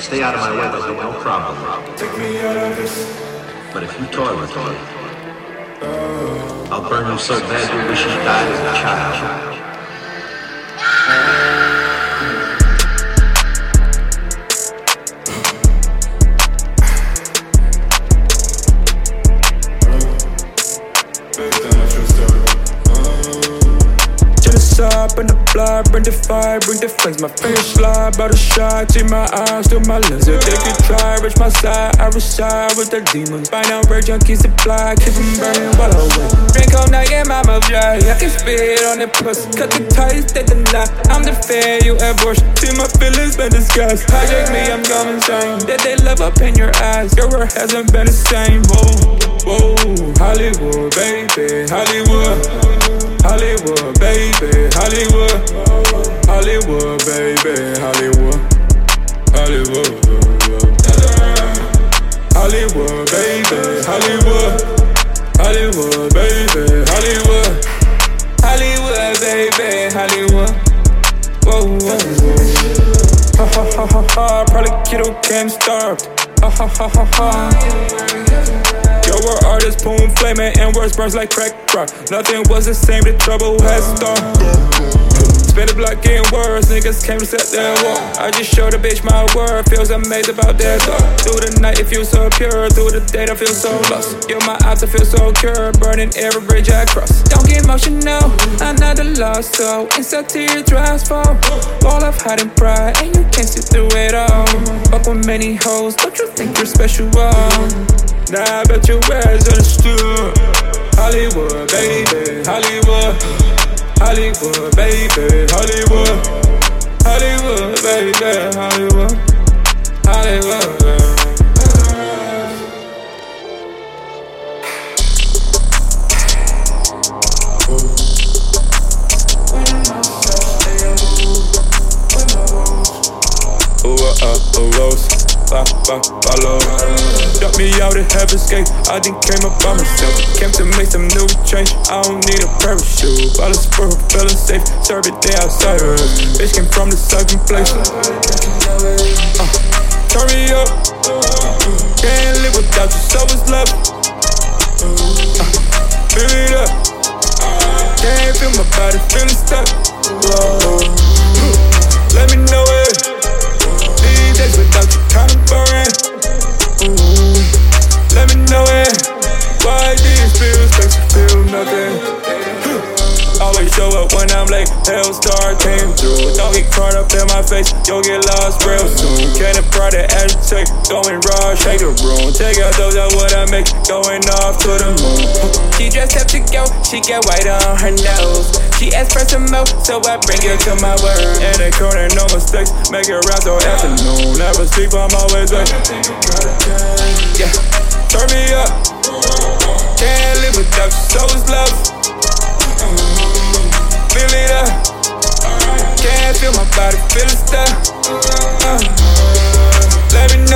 you stay out of my way, there'll be no problem. Take me out of this. But if you toy with me, I'll burn you so bad you wish you died as a child. Genocide, bring the blood, bring the fire, bring the flames. My fingers slide by the shot, see my eyes through my lens. If they could try, reach my side, I reside with the demons. Find out where junkies supply, keep them burning while I wait. Drink all night in my mouth dry, I can spit on the pussy. Cut the ties, they deny. I'm the fair, you abortion. See my feelings been disguised. Hijack me, I'm going insane. That they love up in your eyes, your world hasn't been the same. Whoa, whoa, Hollywood, baby, Hollywood. Hollywood, baby, Hollywood, Hollywood, baby, Hollywood, Hollywood, Hollywood, baby, Hollywood, Hollywood, baby, Hollywood, Hollywood, baby, Hollywood. Whoa, whoa. Ha ha ha ha ha. Probably kiddo can't starved. Ha ha ha ha ha. Yo, we're artists, boom, flaming, and words burns like crack rock. Nothing was the same, the trouble has started. Spin the block getting worse, niggas came to set their walk. I just showed a bitch my word, feels amazed about their thought. Through the night, it feels so pure, through the day, I feel so lost. Yo, my eyes, I feel so pure, burning every bridge I cross. Don't get emotional, another lost soul. Inside teardrops fall. All I've had in pride, and you can't see through it all. Fuck with many hoes, don't you think you're special? Nah, I bet your words understood. Hollywood, baby, Hollywood. Hollywood, baby, Hollywood. Hollywood, baby, Hollywood. Hollywood. Ooh, uh, uh, ooh, rose, fa, fa, follow. Dump me out at Heaven's Gate. I done came up by myself. Came to make some new change. I don't need a parachute. All the spur, feeling safe. Serve it day outside of. Bitch came from the second place. Uh, turn me up. Can't live without you, so what's love. Uh, fill it up. Can't feel my body, feeling stuck. Why these feels make you feel nothing? Always show up when I'm late. Hellstar came through. Don't get caught up in my face. You'll get lost real soon. Cannon pride to agitate. Going raw, shake the room. Take out those out what I make. Going off to the moon. She dressed up to go. She got white on her nose. She asked for some more, so I bring it to my word. In the corner, no mistakes. Make it round till afternoon. Never sleep, I'm always wait. Yeah, turn me up. without you, so is love. feel it up. Can't feel my body, feel the stuff. Uh, let me know.